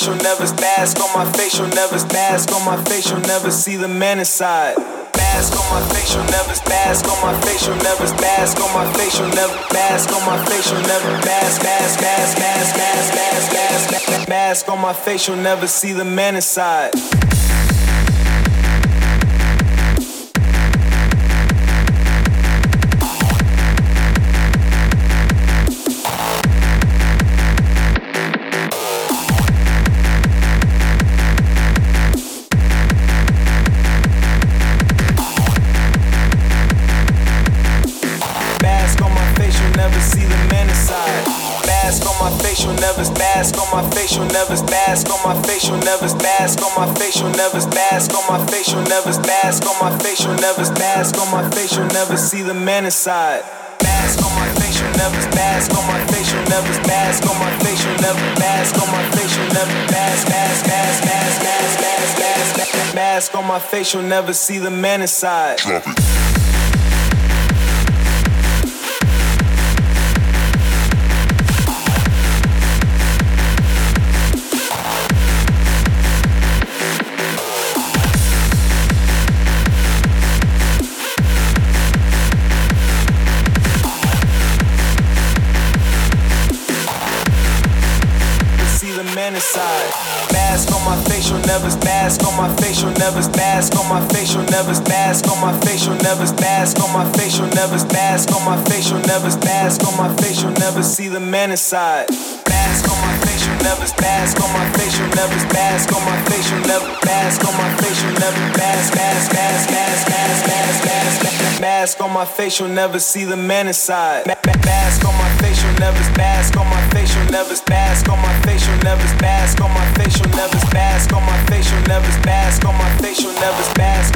my facial nervous, bask on my facial nervous, mask on my face, you'll never see the man inside. Mask on my facial nervous, bask on my facial nervous, bask on my facial nervous, bask on my facial nervous, bask, bask, bask, bask, bask, bask, mask, bask on my face, you'll never see the man inside. mask on my face, you'll never mask on my face, you'll never mask on my face, you'll never mask on my face, you'll never on my face, never see the man inside. Mask on my face, you'll never mask on my face, you'll never mask on my face, you'll never mask on my face, you'll never mask, mask, mask, mask, mask, mask, mask, mask on my face, you'll never see the man inside. Drop. mask on my face, you'll never mask on my face, never mask on my face, never mask on my face, never mask on my face, never mask on my face, never see the man inside. Mask on my face never mask on my face, you never mask on my face, you never mask on my face, you never mask, mask, mask, mask, mask, mask, mask, mask on my face, you'll never see the man inside. Mask on my face, you never mask on my face, you never mask on my face, you never mask on my face, you never mask on my face, you never mask on my face, you never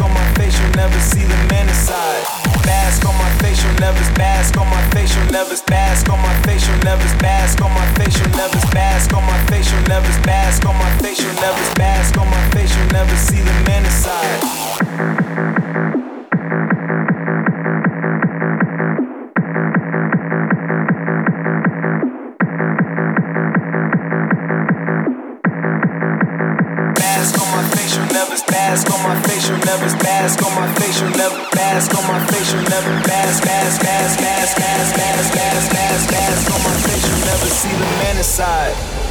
on my face, never see the man inside. Mask on my face, you never mask on my face, you never mask on my face, you never mask on my face, you never mask on my facial, never bask on my facial, never bask on my facial, never see the man inside. bask on my never my facial, never bask on my never my facial, never see the man inside.